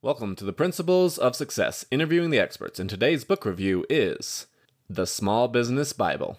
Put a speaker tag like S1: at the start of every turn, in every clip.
S1: Welcome to the Principles of Success, interviewing the experts, and today's book review is The Small Business Bible.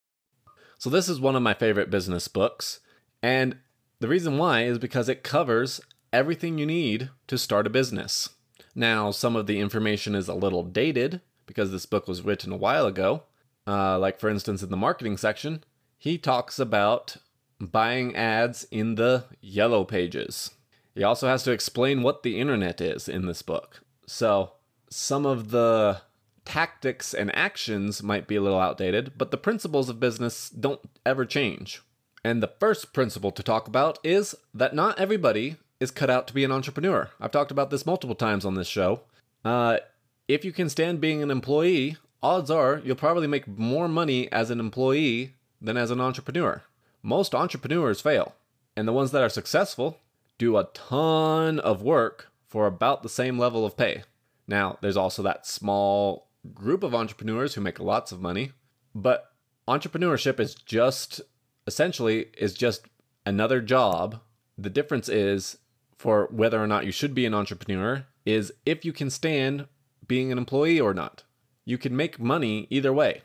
S1: So, this is one of my favorite business books, and the reason why is because it covers everything you need to start a business. Now, some of the information is a little dated because this book was written a while ago. Uh, like, for instance, in the marketing section, he talks about buying ads in the yellow pages. He also has to explain what the internet is in this book. So, some of the tactics and actions might be a little outdated, but the principles of business don't ever change. And the first principle to talk about is that not everybody is cut out to be an entrepreneur. I've talked about this multiple times on this show. Uh, if you can stand being an employee, odds are you'll probably make more money as an employee than as an entrepreneur. Most entrepreneurs fail, and the ones that are successful do a ton of work for about the same level of pay. Now, there's also that small group of entrepreneurs who make lots of money, but entrepreneurship is just essentially is just another job. The difference is for whether or not you should be an entrepreneur is if you can stand being an employee or not. You can make money either way.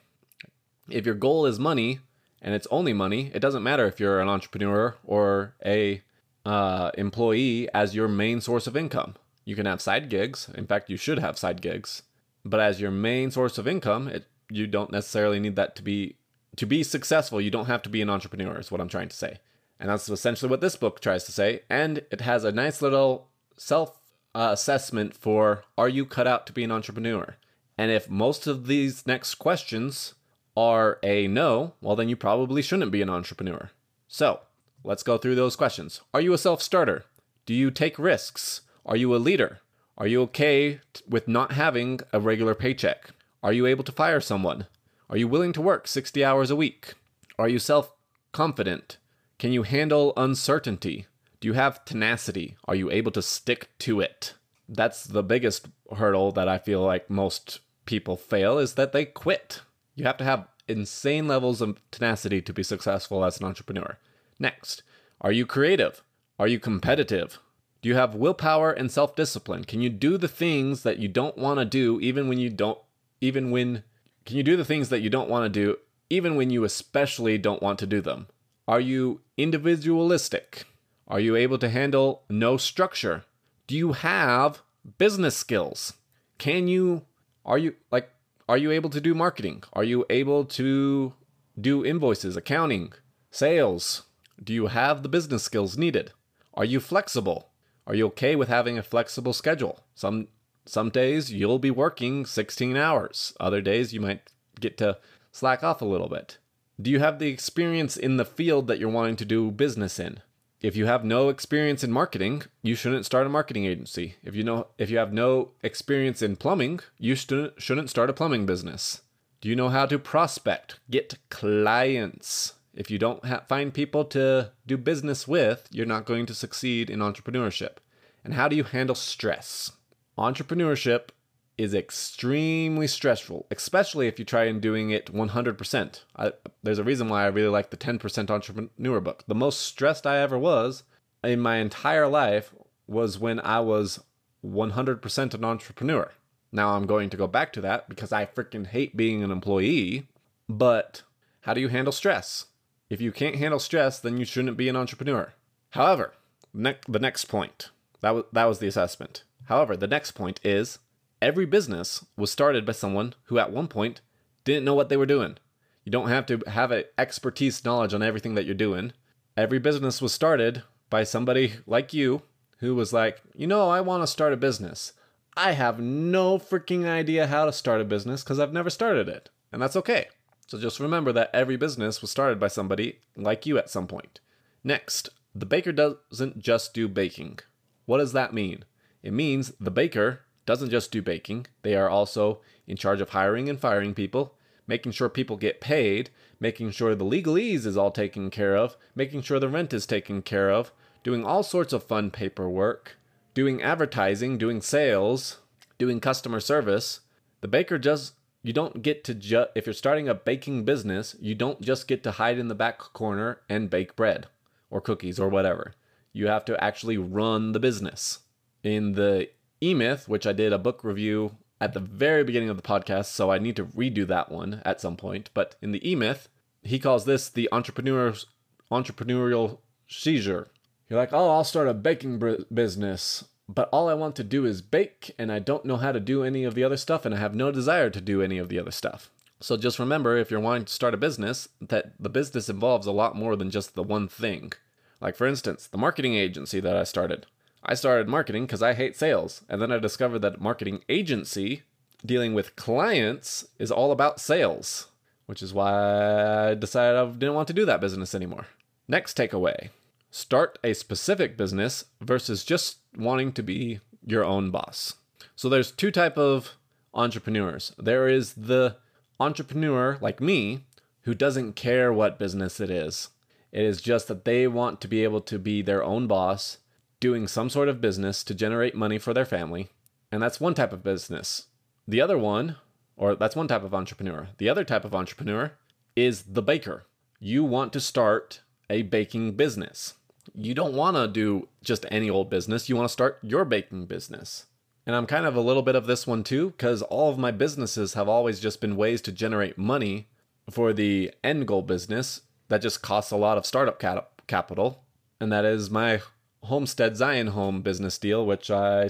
S1: If your goal is money and it's only money, it doesn't matter if you're an entrepreneur or a uh, employee as your main source of income. You can have side gigs. In fact, you should have side gigs. But as your main source of income, it, you don't necessarily need that to be to be successful. You don't have to be an entrepreneur. Is what I'm trying to say, and that's essentially what this book tries to say. And it has a nice little self uh, assessment for are you cut out to be an entrepreneur? And if most of these next questions are a no, well, then you probably shouldn't be an entrepreneur. So let's go through those questions. Are you a self starter? Do you take risks? Are you a leader? Are you okay with not having a regular paycheck? Are you able to fire someone? Are you willing to work 60 hours a week? Are you self confident? Can you handle uncertainty? Do you have tenacity? Are you able to stick to it? That's the biggest hurdle that I feel like most people fail is that they quit. You have to have insane levels of tenacity to be successful as an entrepreneur. Next, are you creative? Are you competitive? Do you have willpower and self-discipline? Can you do the things that you don't want to do even when you don't even when can you do the things that you don't want to do even when you especially don't want to do them? Are you individualistic? Are you able to handle no structure? Do you have business skills? Can you are you like are you able to do marketing? Are you able to do invoices, accounting, sales? Do you have the business skills needed? Are you flexible? Are you okay with having a flexible schedule? Some some days you'll be working 16 hours. Other days you might get to slack off a little bit. Do you have the experience in the field that you're wanting to do business in? If you have no experience in marketing, you shouldn't start a marketing agency. If you know if you have no experience in plumbing, you shouldn't shouldn't start a plumbing business. Do you know how to prospect, get clients? If you don't ha- find people to do business with, you're not going to succeed in entrepreneurship. And how do you handle stress? Entrepreneurship is extremely stressful, especially if you try and doing it 100%. I, there's a reason why I really like the 10% entrepreneur book. The most stressed I ever was in my entire life was when I was 100% an entrepreneur. Now I'm going to go back to that because I freaking hate being an employee. But how do you handle stress? If you can't handle stress, then you shouldn't be an entrepreneur. However, ne- the next point that was that was the assessment. However, the next point is every business was started by someone who at one point didn't know what they were doing. You don't have to have an expertise knowledge on everything that you're doing. Every business was started by somebody like you who was like, "You know, I want to start a business. I have no freaking idea how to start a business because I've never started it." And that's okay. So just remember that every business was started by somebody like you at some point. Next, the baker doesn't just do baking. What does that mean? It means the baker doesn't just do baking, they are also in charge of hiring and firing people, making sure people get paid, making sure the legalese is all taken care of, making sure the rent is taken care of, doing all sorts of fun paperwork, doing advertising, doing sales, doing customer service. The baker just you don't get to just if you're starting a baking business, you don't just get to hide in the back corner and bake bread or cookies or whatever. You have to actually run the business. In the E Myth, which I did a book review at the very beginning of the podcast, so I need to redo that one at some point. But in the E Myth, he calls this the entrepreneur's entrepreneurial seizure. You're like, oh, I'll start a baking business, but all I want to do is bake, and I don't know how to do any of the other stuff, and I have no desire to do any of the other stuff. So just remember, if you're wanting to start a business, that the business involves a lot more than just the one thing. Like, for instance, the marketing agency that I started. I started marketing because I hate sales, and then I discovered that marketing agency dealing with clients is all about sales, which is why I decided I didn't want to do that business anymore. Next takeaway start a specific business versus just wanting to be your own boss. So there's two type of entrepreneurs. There is the entrepreneur like me who doesn't care what business it is. It is just that they want to be able to be their own boss, doing some sort of business to generate money for their family. And that's one type of business. The other one, or that's one type of entrepreneur. The other type of entrepreneur is the baker. You want to start a baking business. You don't want to do just any old business. You want to start your baking business. And I'm kind of a little bit of this one too, because all of my businesses have always just been ways to generate money for the end goal business that just costs a lot of startup cap- capital. And that is my Homestead Zion Home business deal, which I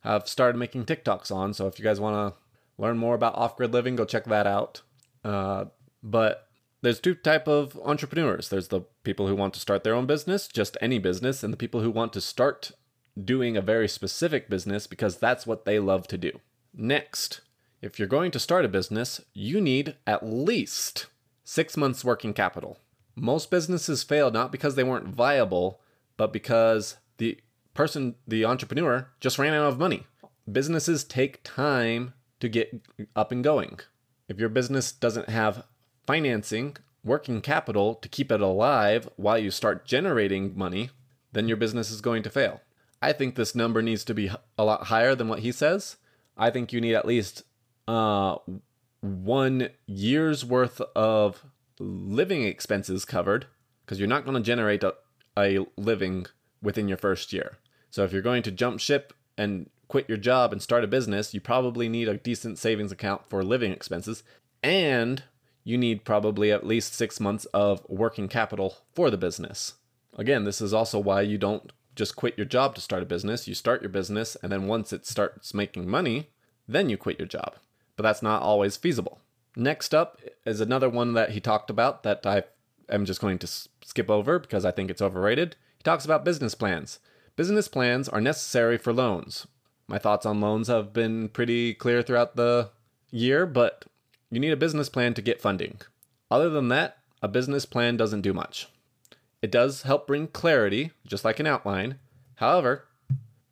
S1: have started making TikToks on. So if you guys want to learn more about off grid living, go check that out. Uh, but there's two type of entrepreneurs. There's the people who want to start their own business, just any business, and the people who want to start doing a very specific business because that's what they love to do. Next, if you're going to start a business, you need at least six months working capital. Most businesses fail not because they weren't viable, but because the person, the entrepreneur, just ran out of money. Businesses take time to get up and going. If your business doesn't have financing, working capital to keep it alive while you start generating money, then your business is going to fail. I think this number needs to be a lot higher than what he says. I think you need at least uh, one year's worth of living expenses covered because you're not going to generate a, a living within your first year. So if you're going to jump ship and quit your job and start a business, you probably need a decent savings account for living expenses and you need probably at least six months of working capital for the business. Again, this is also why you don't just quit your job to start a business. You start your business, and then once it starts making money, then you quit your job. But that's not always feasible. Next up is another one that he talked about that I am just going to skip over because I think it's overrated. He talks about business plans. Business plans are necessary for loans. My thoughts on loans have been pretty clear throughout the year, but you need a business plan to get funding. Other than that, a business plan doesn't do much. It does help bring clarity, just like an outline. However,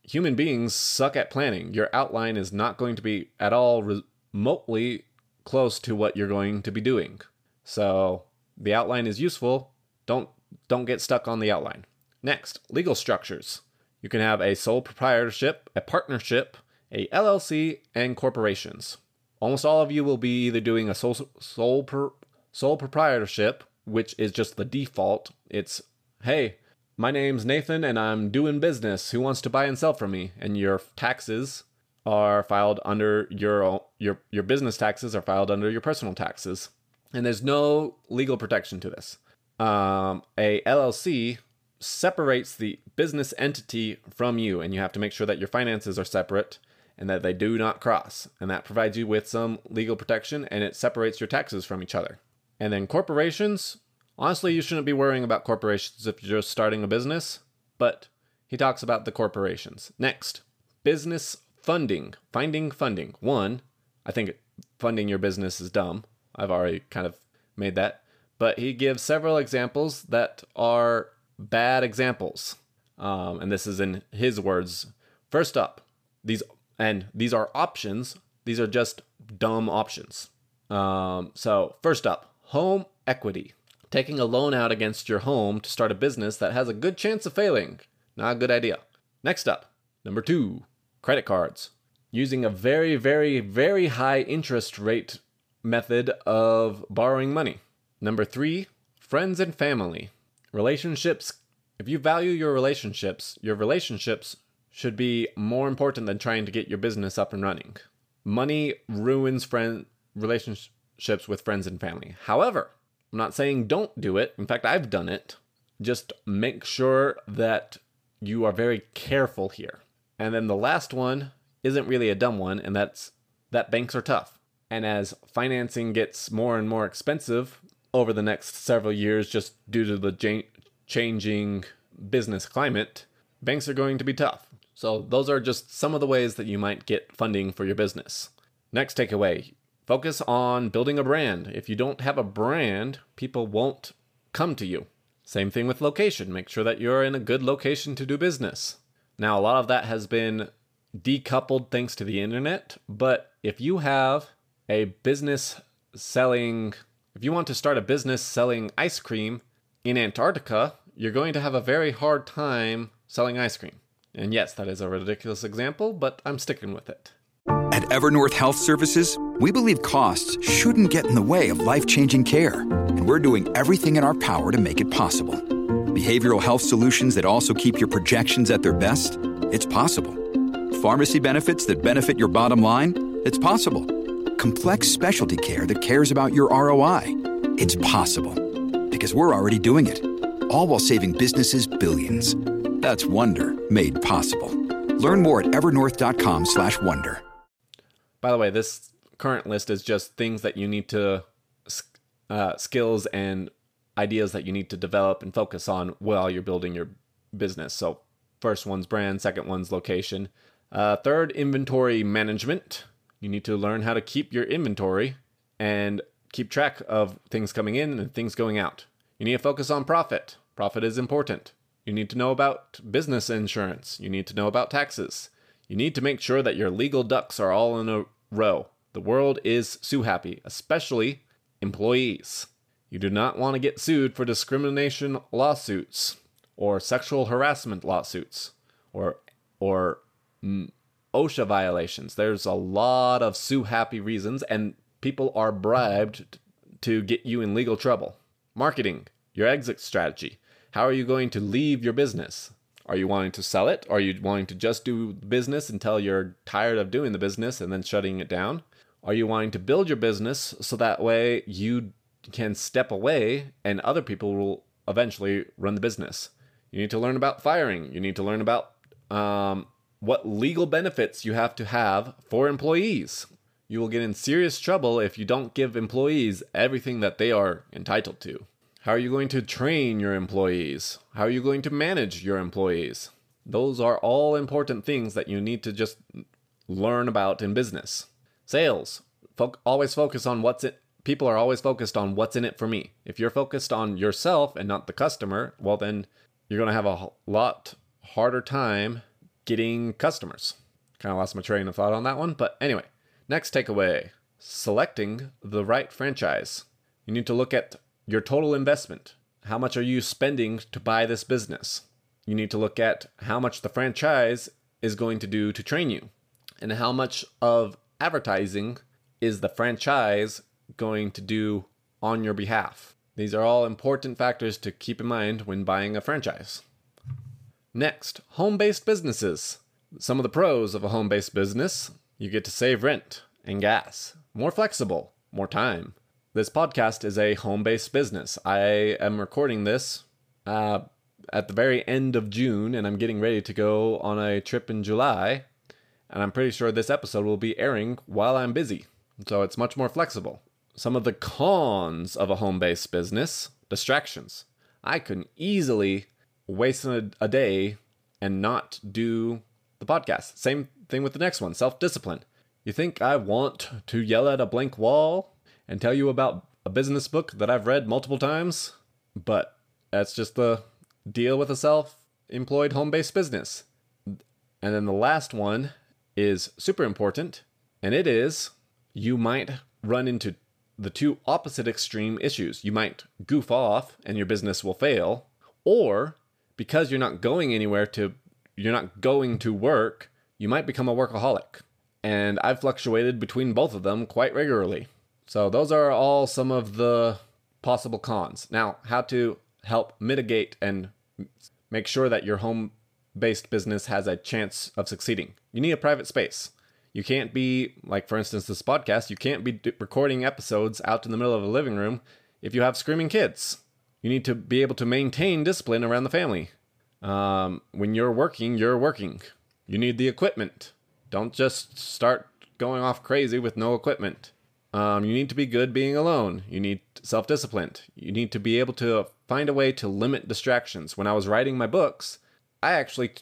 S1: human beings suck at planning. Your outline is not going to be at all remotely close to what you're going to be doing. So, the outline is useful. Don't don't get stuck on the outline. Next, legal structures. You can have a sole proprietorship, a partnership, a LLC, and corporations. Almost all of you will be either doing a sole sole per, sole proprietorship, which is just the default. It's hey, my name's Nathan and I'm doing business. Who wants to buy and sell from me? And your taxes are filed under your your your business taxes are filed under your personal taxes, and there's no legal protection to this. Um, a LLC separates the business entity from you, and you have to make sure that your finances are separate and that they do not cross. And that provides you with some legal protection and it separates your taxes from each other. And then corporations, honestly, you shouldn't be worrying about corporations if you're just starting a business, but he talks about the corporations. Next, business funding, finding funding. One, I think funding your business is dumb. I've already kind of made that. But he gives several examples that are bad examples. Um, and this is in his words. First up, these and these are options. These are just dumb options. Um, so first up, home equity. Taking a loan out against your home to start a business that has a good chance of failing. Not a good idea. Next up, number two, credit cards. Using a very, very, very high interest rate method of borrowing money. Number three, friends and family. Relationships. If you value your relationships, your relationships should be more important than trying to get your business up and running. Money ruins friend relationships with friends and family. However, I'm not saying don't do it. In fact, I've done it. Just make sure that you are very careful here. And then the last one isn't really a dumb one, and that's that banks are tough. And as financing gets more and more expensive over the next several years, just due to the changing business climate, banks are going to be tough. So, those are just some of the ways that you might get funding for your business. Next takeaway focus on building a brand. If you don't have a brand, people won't come to you. Same thing with location. Make sure that you're in a good location to do business. Now, a lot of that has been decoupled thanks to the internet, but if you have a business selling, if you want to start a business selling ice cream in Antarctica, you're going to have a very hard time selling ice cream. And yes, that is a ridiculous example, but I'm sticking with it.
S2: At Evernorth Health Services, we believe costs shouldn't get in the way of life changing care, and we're doing everything in our power to make it possible. Behavioral health solutions that also keep your projections at their best? It's possible. Pharmacy benefits that benefit your bottom line? It's possible complex specialty care that cares about your ROI. It's possible because we're already doing it. All while saving businesses billions. That's Wonder made possible. Learn more at evernorth.com/wonder.
S1: By the way, this current list is just things that you need to uh, skills and ideas that you need to develop and focus on while you're building your business. So, first one's brand, second one's location. Uh, third, inventory management. You need to learn how to keep your inventory and keep track of things coming in and things going out. You need to focus on profit. Profit is important. You need to know about business insurance. You need to know about taxes. You need to make sure that your legal ducks are all in a row. The world is sue happy, especially employees. You do not want to get sued for discrimination lawsuits or sexual harassment lawsuits or or mm, OSHA violations. There's a lot of sue happy reasons, and people are bribed to get you in legal trouble. Marketing, your exit strategy. How are you going to leave your business? Are you wanting to sell it? Are you wanting to just do business until you're tired of doing the business and then shutting it down? Are you wanting to build your business so that way you can step away and other people will eventually run the business? You need to learn about firing. You need to learn about um, what legal benefits you have to have for employees. You will get in serious trouble if you don't give employees everything that they are entitled to. How are you going to train your employees? How are you going to manage your employees? Those are all important things that you need to just learn about in business. Sales. Fo- always focus on what's it. People are always focused on what's in it for me. If you're focused on yourself and not the customer, well, then you're going to have a lot harder time getting customers. Kind of lost my train of thought on that one, but anyway. Next takeaway selecting the right franchise. You need to look at your total investment. How much are you spending to buy this business? You need to look at how much the franchise is going to do to train you, and how much of advertising is the franchise going to do on your behalf. These are all important factors to keep in mind when buying a franchise. Next, home based businesses. Some of the pros of a home based business you get to save rent and gas, more flexible, more time. This podcast is a home based business. I am recording this uh, at the very end of June, and I'm getting ready to go on a trip in July. And I'm pretty sure this episode will be airing while I'm busy. So it's much more flexible. Some of the cons of a home based business distractions. I can easily waste a, a day and not do the podcast. Same thing with the next one self discipline. You think I want to yell at a blank wall and tell you about a business book that I've read multiple times? But that's just the deal with a self employed home based business. And then the last one is super important, and it is you might run into the two opposite extreme issues. You might goof off and your business will fail, or because you're not going anywhere to you're not going to work, you might become a workaholic. And I've fluctuated between both of them quite regularly. So those are all some of the possible cons. Now, how to help mitigate and make sure that your home based business has a chance of succeeding. You need a private space. You can't be, like for instance, this podcast, you can't be recording episodes out in the middle of a living room if you have screaming kids. You need to be able to maintain discipline around the family. Um, when you're working, you're working. You need the equipment. Don't just start going off crazy with no equipment. Um, you need to be good being alone. You need self discipline. You need to be able to find a way to limit distractions. When I was writing my books, I actually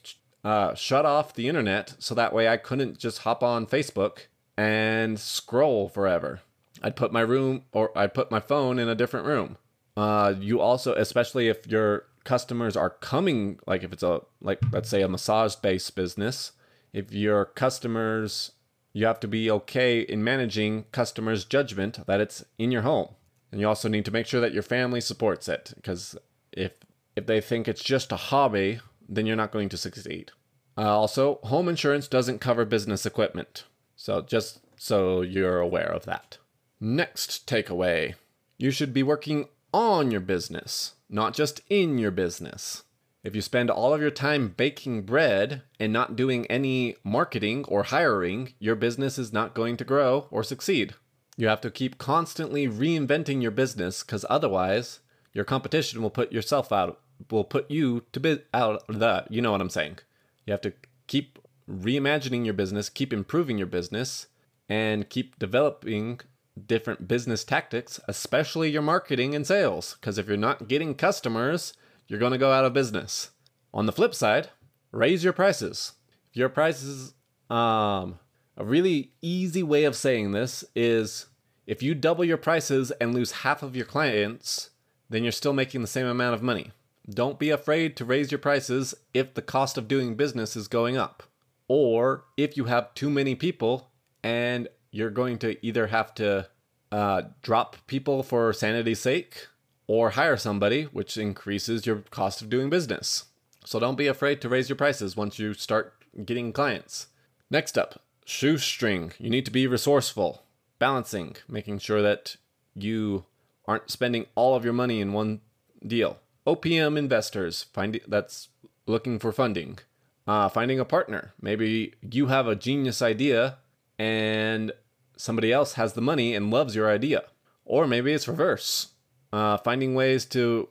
S1: uh, shut off the internet so that way I couldn't just hop on Facebook and scroll forever. I'd put my room or I'd put my phone in a different room. Uh, you also, especially if your customers are coming, like if it's a, like, let's say a massage based business, if your customers, you have to be okay in managing customers' judgment that it's in your home. And you also need to make sure that your family supports it because if if they think it's just a hobby, then you're not going to succeed. Uh, also, home insurance doesn't cover business equipment. So just so you're aware of that. Next takeaway you should be working on your business, not just in your business. If you spend all of your time baking bread and not doing any marketing or hiring, your business is not going to grow or succeed. You have to keep constantly reinventing your business because otherwise, your competition will put yourself out, will put you to be out of that. You know what I'm saying. You have to keep reimagining your business, keep improving your business, and keep developing different business tactics, especially your marketing and sales. Because if you're not getting customers, you're going to go out of business. On the flip side, raise your prices. Your prices, um, a really easy way of saying this is if you double your prices and lose half of your clients, then you're still making the same amount of money. Don't be afraid to raise your prices if the cost of doing business is going up. Or if you have too many people and you're going to either have to uh, drop people for sanity's sake or hire somebody, which increases your cost of doing business. So don't be afraid to raise your prices once you start getting clients. Next up, shoestring. You need to be resourceful, balancing, making sure that you aren't spending all of your money in one deal. OPM investors, find that's looking for funding. Uh, finding a partner. Maybe you have a genius idea and somebody else has the money and loves your idea. Or maybe it's reverse uh, finding ways to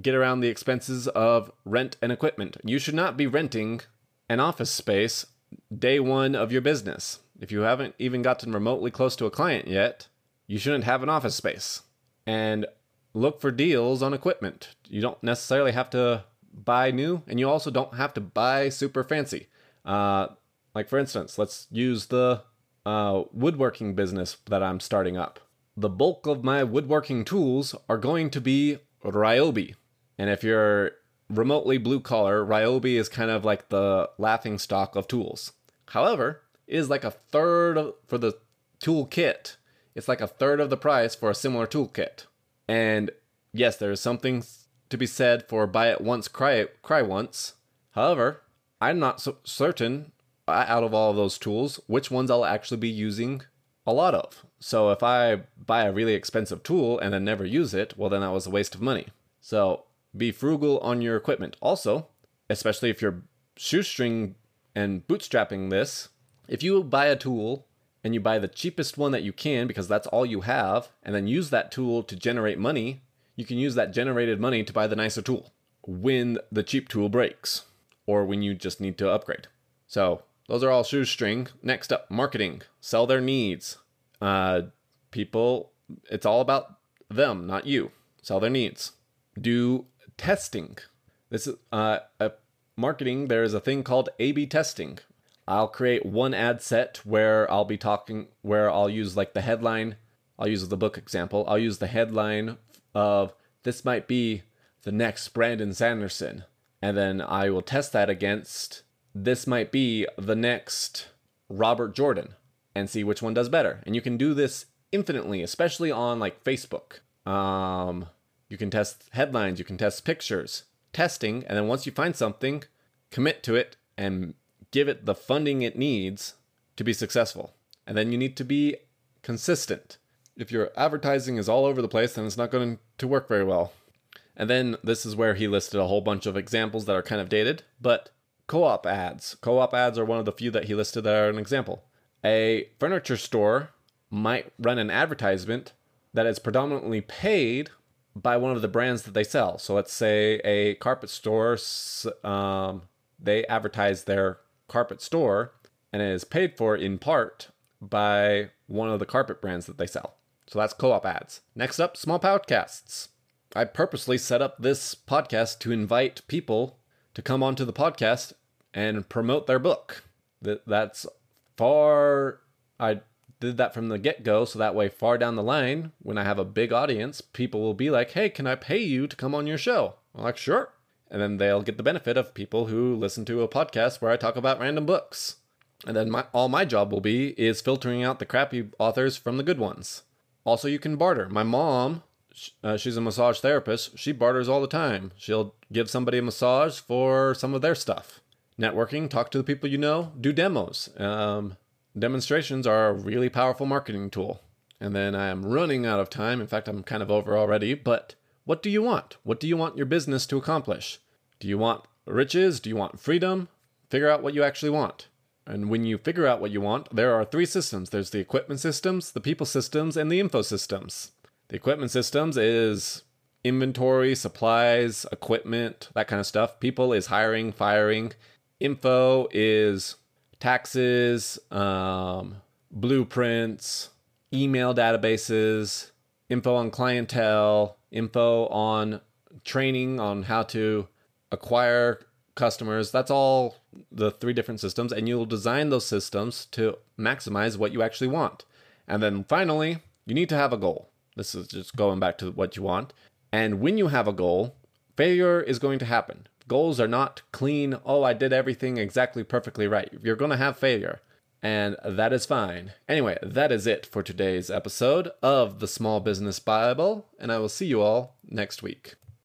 S1: get around the expenses of rent and equipment. You should not be renting an office space day one of your business. If you haven't even gotten remotely close to a client yet, you shouldn't have an office space. And look for deals on equipment. You don't necessarily have to buy new, and you also don't have to buy super fancy. Uh, like, for instance, let's use the uh, woodworking business that I'm starting up the bulk of my woodworking tools are going to be Ryobi. And if you're remotely blue collar, Ryobi is kind of like the laughing stock of tools. However, it is like a third of, for the tool kit. It's like a third of the price for a similar toolkit. And yes, there is something to be said for buy it once, cry it, cry once. However, I'm not so certain uh, out of all of those tools which ones I'll actually be using a lot of. So if I buy a really expensive tool and then never use it, well, then that was a waste of money. So be frugal on your equipment. Also, especially if you're shoestring and bootstrapping this, if you buy a tool and you buy the cheapest one that you can because that's all you have, and then use that tool to generate money, you can use that generated money to buy the nicer tool when the cheap tool breaks or when you just need to upgrade. So those are all shoestring. Next up, marketing. Sell their needs. Uh, people, it's all about them, not you. Sell their needs. Do testing. This is uh, a marketing. There is a thing called A/B testing. I'll create one ad set where I'll be talking, where I'll use like the headline. I'll use the book example. I'll use the headline of this might be the next Brandon Sanderson, and then I will test that against this might be the next Robert Jordan and see which one does better. And you can do this infinitely, especially on like Facebook. Um, you can test headlines, you can test pictures, testing, and then once you find something, commit to it and give it the funding it needs to be successful. And then you need to be consistent. If your advertising is all over the place, then it's not going to work very well. And then this is where he listed a whole bunch of examples that are kind of dated, but co op ads. Co op ads are one of the few that he listed that are an example. A furniture store might run an advertisement that is predominantly paid by one of the brands that they sell. So let's say a carpet store, um, they advertise their carpet store and it is paid for in part by one of the carpet brands that they sell. So that's co op ads. Next up, small podcasts. I purposely set up this podcast to invite people to come onto the podcast and promote their book. That that's far I did that from the get-go so that way far down the line when I have a big audience, people will be like, "Hey, can I pay you to come on your show?" I'm like, "Sure." And then they'll get the benefit of people who listen to a podcast where I talk about random books. And then my, all my job will be is filtering out the crappy authors from the good ones. Also, you can barter. My mom uh, she's a massage therapist. She barters all the time. She'll give somebody a massage for some of their stuff. Networking, talk to the people you know, do demos. Um, demonstrations are a really powerful marketing tool. And then I am running out of time. In fact, I'm kind of over already. But what do you want? What do you want your business to accomplish? Do you want riches? Do you want freedom? Figure out what you actually want. And when you figure out what you want, there are three systems there's the equipment systems, the people systems, and the info systems. The equipment systems is inventory, supplies, equipment, that kind of stuff. People is hiring, firing. Info is taxes, um, blueprints, email databases, info on clientele, info on training on how to acquire customers. That's all the three different systems, and you'll design those systems to maximize what you actually want. And then finally, you need to have a goal. This is just going back to what you want. And when you have a goal, failure is going to happen. Goals are not clean, oh, I did everything exactly perfectly right. You're going to have failure. And that is fine. Anyway, that is it for today's episode of the Small Business Bible, and I will see you all next week.